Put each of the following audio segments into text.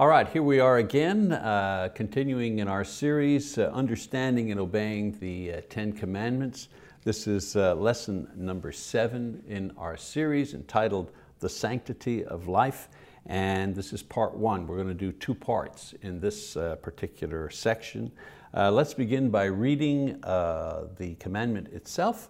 All right, here we are again, uh, continuing in our series, uh, Understanding and Obeying the uh, Ten Commandments. This is uh, lesson number seven in our series entitled The Sanctity of Life. And this is part one. We're going to do two parts in this uh, particular section. Uh, let's begin by reading the commandment itself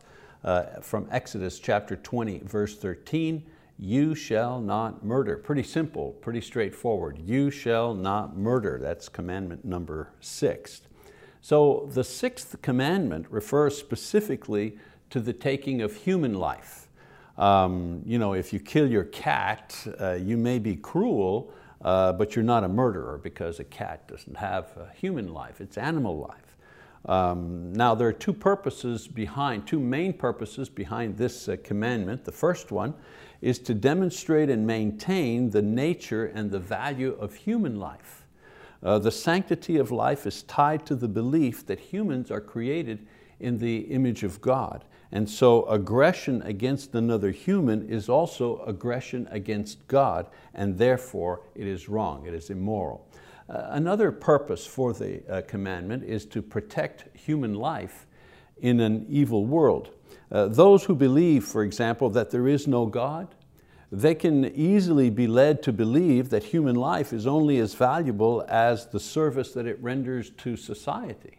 from Exodus chapter 20, verse 13 you shall not murder. Pretty simple, pretty straightforward. You shall not murder. That's commandment number six. So the sixth commandment refers specifically to the taking of human life. Um, you know, if you kill your cat, uh, you may be cruel, uh, but you're not a murderer because a cat doesn't have human life, it's animal life. Um, now there are two purposes behind, two main purposes behind this uh, commandment. The first one is to demonstrate and maintain the nature and the value of human life. Uh, the sanctity of life is tied to the belief that humans are created in the image of God. And so aggression against another human is also aggression against God, and therefore it is wrong, it is immoral. Uh, another purpose for the uh, commandment is to protect human life in an evil world. Uh, those who believe, for example, that there is no God, they can easily be led to believe that human life is only as valuable as the service that it renders to society.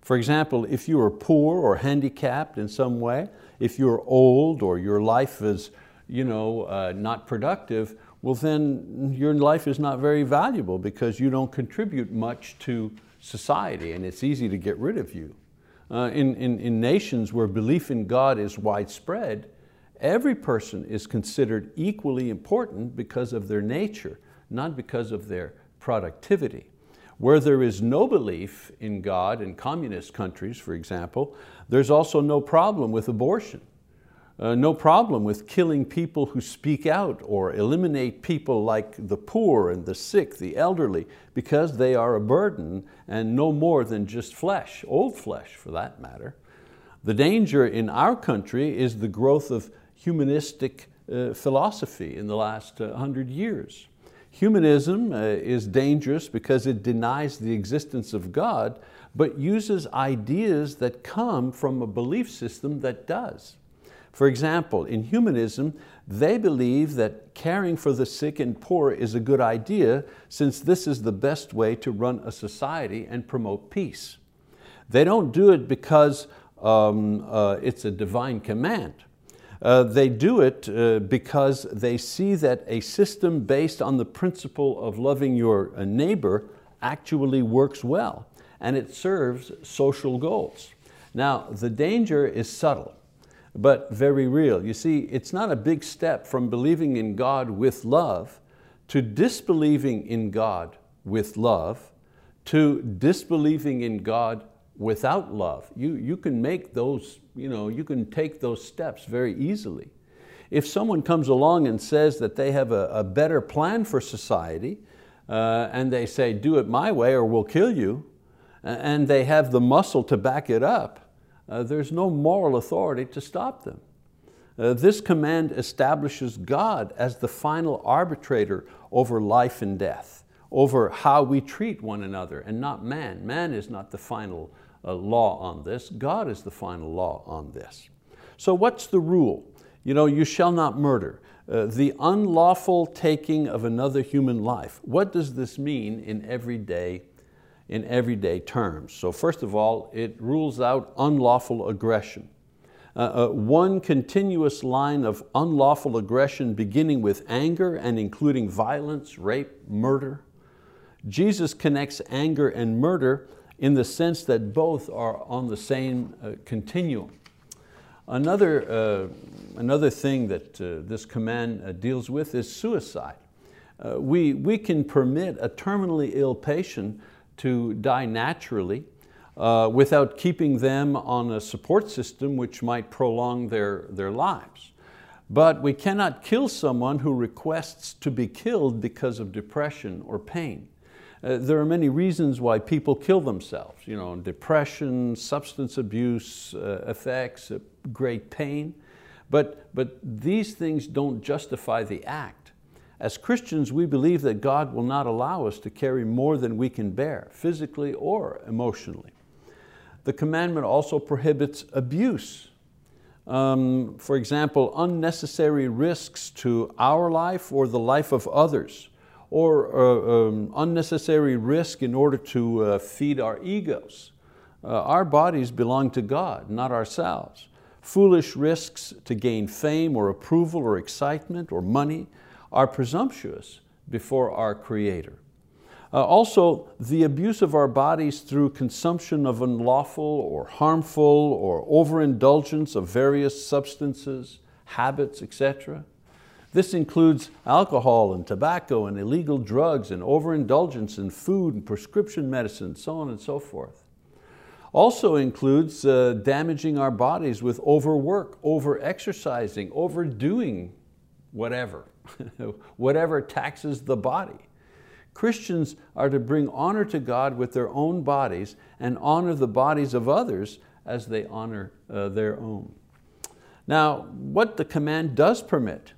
For example, if you are poor or handicapped in some way, if you're old or your life is you know, uh, not productive, well then your life is not very valuable because you don't contribute much to society and it's easy to get rid of you. Uh, in, in, in nations where belief in God is widespread, every person is considered equally important because of their nature, not because of their productivity. Where there is no belief in God in communist countries, for example, there's also no problem with abortion. Uh, no problem with killing people who speak out or eliminate people like the poor and the sick, the elderly, because they are a burden and no more than just flesh, old flesh for that matter. The danger in our country is the growth of humanistic uh, philosophy in the last uh, hundred years. Humanism uh, is dangerous because it denies the existence of God, but uses ideas that come from a belief system that does. For example, in humanism, they believe that caring for the sick and poor is a good idea since this is the best way to run a society and promote peace. They don't do it because um, uh, it's a divine command. Uh, they do it uh, because they see that a system based on the principle of loving your uh, neighbor actually works well and it serves social goals. Now, the danger is subtle but very real. You see, it's not a big step from believing in God with love to disbelieving in God with love to disbelieving in God without love. You, you can make those, you know, you can take those steps very easily. If someone comes along and says that they have a, a better plan for society, uh, and they say, do it my way or we'll kill you, and they have the muscle to back it up, uh, there's no moral authority to stop them. Uh, this command establishes God as the final arbitrator over life and death, over how we treat one another and not man. Man is not the final uh, law on this, God is the final law on this. So what's the rule? You know, you shall not murder. Uh, the unlawful taking of another human life. What does this mean in everyday in everyday terms. So first of all, it rules out unlawful aggression. Uh, uh, one continuous line of unlawful aggression beginning with anger and including violence, rape, murder. Jesus connects anger and murder in the sense that both are on the same uh, continuum. Another, uh, another thing that uh, this command uh, deals with is suicide. we, we can permit a terminally ill patient to die naturally uh, without keeping them on a support system which might prolong their, their lives. But we cannot kill someone who requests to be killed because of depression or pain. Uh, there are many reasons why people kill themselves. You know, depression, substance abuse uh, effects, uh, great pain. But, but these things don't justify the act. As Christians, we believe that God will not allow us to carry more than we can bear, physically or emotionally. The commandment also prohibits abuse. Um, for example, unnecessary risks to our life or the life of others, or uh, um, unnecessary risk in order to uh, feed our egos. Uh, our bodies belong to God, not ourselves. Foolish risks to gain fame or approval or excitement or money are presumptuous before our Creator. Uh, also, the abuse of our bodies through consumption of unlawful or harmful or overindulgence of various substances, habits, etc. This includes alcohol and tobacco and illegal drugs and overindulgence in food and prescription medicine, so on and so forth. Also includes uh, damaging our bodies with overwork, over-exercising, overdoing whatever, whatever taxes the body. Christians are to bring honor to God with their own bodies and honor the bodies of others as they honor uh, their own. Now, what the command does permit,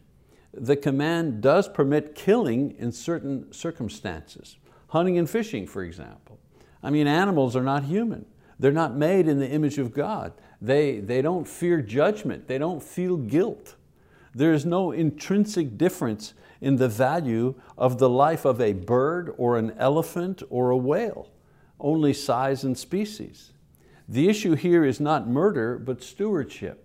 the command does permit killing in certain circumstances. Hunting and fishing, for example. I mean, animals are not human. They're not made in the image of God. They, they don't fear judgment. They don't feel guilt. There is no intrinsic difference in the value of the life of a bird or an elephant or a whale, only size and species. The issue here is not murder, but stewardship.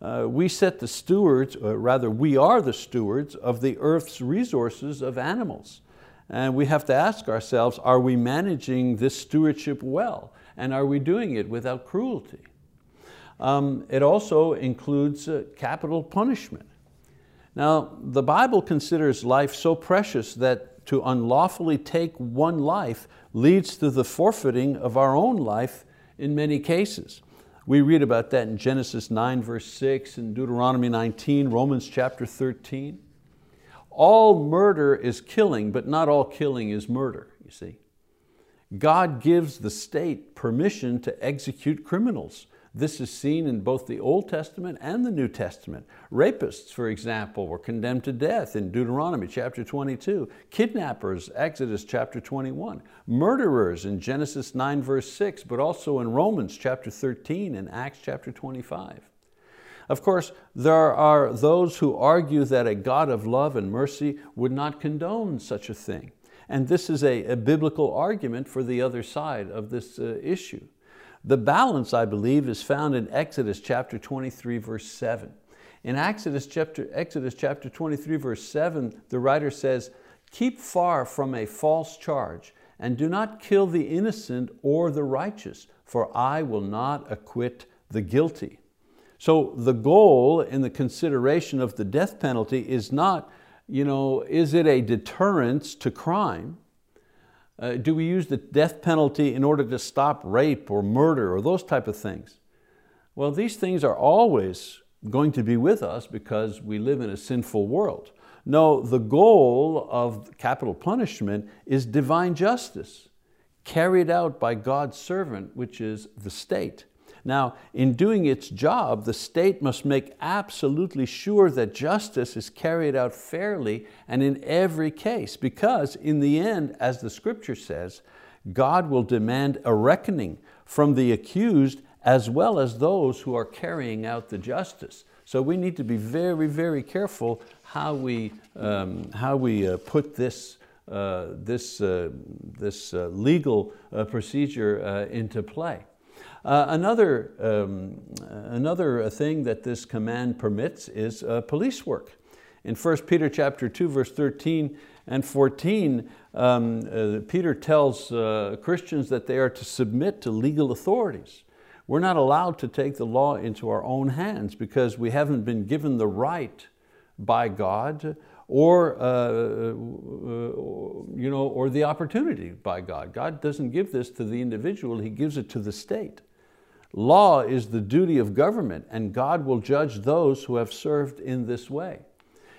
Uh, we set the stewards, or rather we are the stewards of the earth's resources of animals. And we have to ask ourselves, are we managing this stewardship well? And are we doing it without cruelty? Um, it also includes uh, capital punishment. Now, the Bible considers life so precious that to unlawfully take one life leads to the forfeiting of our own life in many cases. We read about that in Genesis 9 verse 6 and Deuteronomy 19, Romans chapter 13. All murder is killing, but not all killing is murder, you see. God gives the state permission to execute criminals. This is seen in both the Old Testament and the New Testament. Rapists, for example, were condemned to death in Deuteronomy chapter 22. Kidnappers, Exodus chapter 21. Murderers in Genesis 9 verse 6, but also in Romans chapter 13 and Acts chapter 25. Of course, there are those who argue that a God of love and mercy would not condone such a thing. And this is a, a biblical argument for the other side of this uh, issue. The balance, I believe, is found in Exodus chapter 23, verse 7. In Exodus chapter, Exodus chapter 23, verse 7, the writer says, keep far from a false charge and do not kill the innocent or the righteous, for I will not acquit the guilty. So the goal in the consideration of the death penalty is not, you know, is it a deterrence to crime? Uh, do we use the death penalty in order to stop rape or murder or those type of things? Well, these things are always going to be with us because we live in a sinful world. No, the goal of capital punishment is divine justice carried out by God's servant, which is the state. Now, in doing its job, the state must make absolutely sure that justice is carried out fairly and in every case, because in the end, as the scripture says, God will demand a reckoning from the accused as well as those who are carrying out the justice. So we need to be very, very careful how we, um, how we uh, put this, uh, this, uh, this uh, legal uh, procedure uh, into play. Uh, another, um, another thing that this command permits is uh, police work. In 1 Peter chapter 2, verse 13 and 14, um, uh, Peter tells uh, Christians that they are to submit to legal authorities. We're not allowed to take the law into our own hands because we haven't been given the right by God or, uh, uh, you know, or the opportunity by God. God doesn't give this to the individual, He gives it to the state. Law is the duty of government and God will judge those who have served in this way.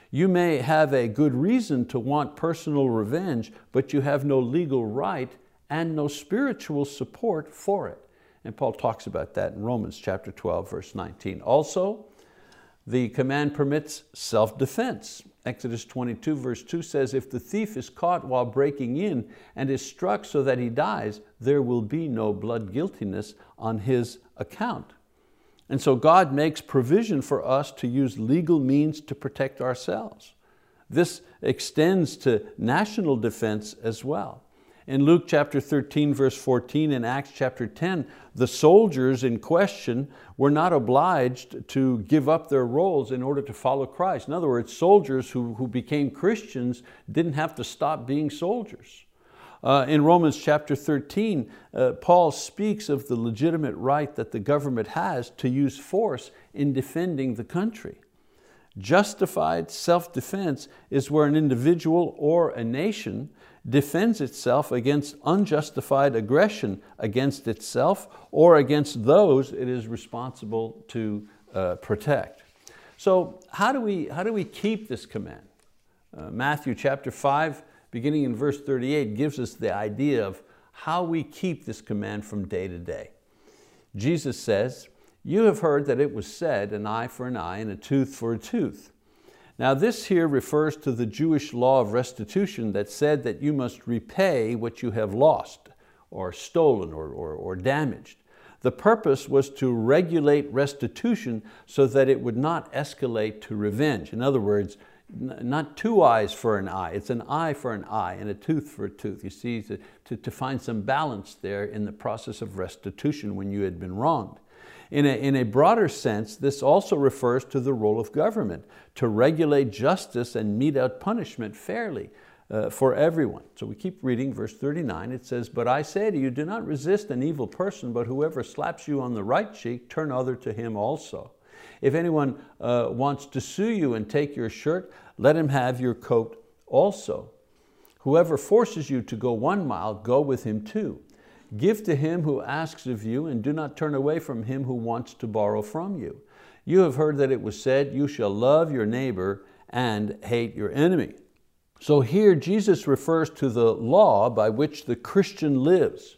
You may have a good reason to want personal revenge, but you have no legal right and no spiritual support for it. And Paul talks about that in Romans chapter 12, verse 19. Also, the command permits self-defense. Exodus 22 verse 2 says, if the thief is caught while breaking in and is struck so that he dies, there will be no blood guiltiness on his account. And so God makes provision for us to use legal means to protect ourselves. This extends to national defense as well. In Luke chapter 13, verse 14, and Acts chapter 10, the soldiers in question were not obliged to give up their roles in order to follow Christ. In other words, soldiers who, who became Christians didn't have to stop being soldiers. Uh, in Romans chapter 13, uh, Paul speaks of the legitimate right that the government has to use force in defending the country. Justified self-defense is where an individual or a nation defends itself against unjustified aggression against itself or against those it is responsible to uh, protect. So how do, we, how do we keep this command? Uh, Matthew chapter 5, beginning in verse 38, gives us the idea of how we keep this command from day to day. Jesus says, you have heard that it was said, an eye for an eye and a tooth for a tooth. Now this here refers to the Jewish law of restitution that said that you must repay what you have lost or stolen or, or, or damaged. The purpose was to regulate restitution so that it would not escalate to revenge. In other words, not two eyes for an eye, it's an eye for an eye and a tooth for a tooth. You see, to, to, to find some balance there in the process of restitution when you had been wronged. In a, in a broader sense, this also refers to the role of government, to regulate justice and mete out punishment fairly uh, for everyone. So we keep reading verse 39, it says, But I say to you, do not resist an evil person, but whoever slaps you on the right cheek, turn other to him also. If anyone uh, wants to sue you and take your shirt, let him have your coat also. Whoever forces you to go one mile, go with him two. Give to him who asks of you, and do not turn away from him who wants to borrow from you. You have heard that it was said, you shall love your neighbor and hate your enemy. So here Jesus refers to the law by which the Christian lives.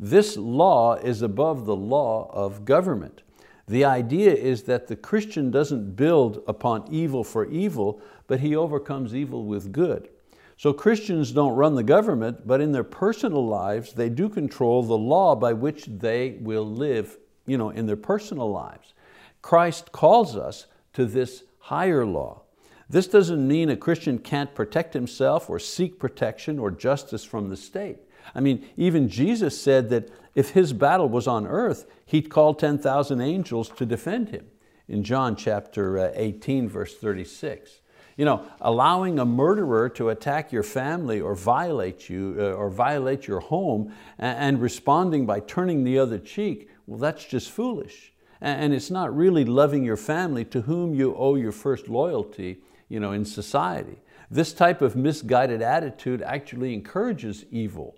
This law is above the law of government. The idea is that the Christian doesn't build upon evil for evil, but he overcomes evil with good. So Christians don't run the government, but in their personal lives, they do control the law by which they will live you know, in their personal lives. Christ calls us to this higher law. This doesn't mean a Christian can't protect himself or seek protection or justice from the state. I mean, even Jesus said that if his battle was on earth, he'd call 10,000 angels to defend him in John chapter uh, 18, verse 36. You know, allowing a murderer to attack your family or violate you uh, or violate your home and responding by turning the other cheek, well, that's just foolish. And it's not really loving your family to whom you owe your first loyalty you know, in society. This type of misguided attitude actually encourages evil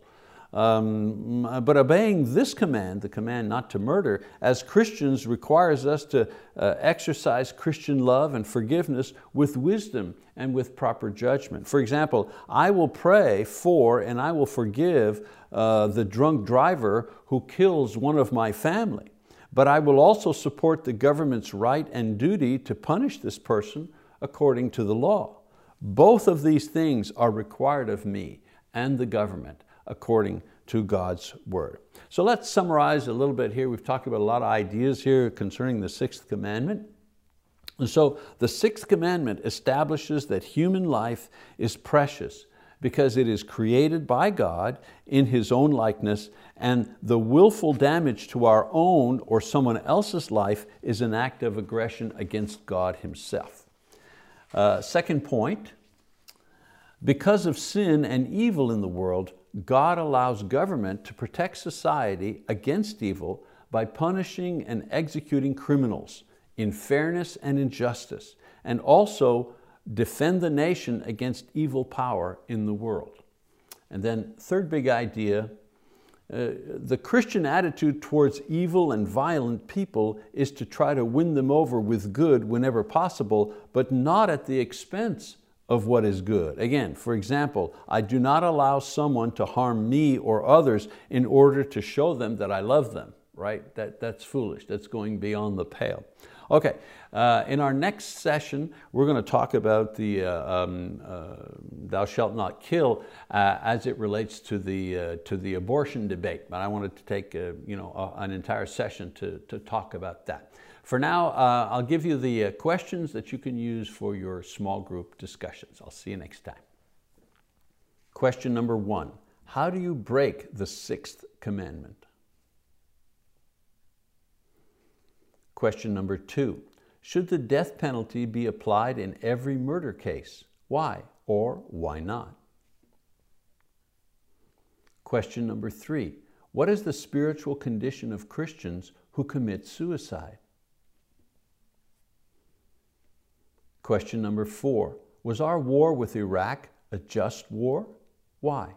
um, but obeying this command, the command not to murder, as Christians requires us to uh, exercise Christian love and forgiveness with wisdom and with proper judgment. For example, I will pray for and I will forgive uh, the drunk driver who kills one of my family, but I will also support the government's right and duty to punish this person according to the law. Both of these things are required of me and the government according to God's word. So let's summarize a little bit here. We've talked about a lot of ideas here concerning the sixth commandment. And so the sixth commandment establishes that human life is precious because it is created by God in His own likeness and the willful damage to our own or someone else's life is an act of aggression against God Himself. Uh, second point, because of sin and evil in the world, God allows government to protect society against evil by punishing and executing criminals in fairness and in justice, and also defend the nation against evil power in the world. And then third big idea, uh, the Christian attitude towards evil and violent people is to try to win them over with good whenever possible, but not at the expense of what is good. Again, for example, I do not allow someone to harm me or others in order to show them that I love them, right? That, that's foolish, that's going beyond the pale. Okay, uh, in our next session, we're going to talk about the uh, um, uh, thou shalt not kill uh, as it relates to the, uh, to the abortion debate. But I wanted to take uh, you know, an entire session to, to talk about that. For now, uh, I'll give you the uh, questions that you can use for your small group discussions. I'll see you next time. Question number one, how do you break the sixth commandment? Question number two, should the death penalty be applied in every murder case? Why or why not? Question number three, what is the spiritual condition of Christians who commit suicide? Question number four, was our war with Iraq a just war? Why?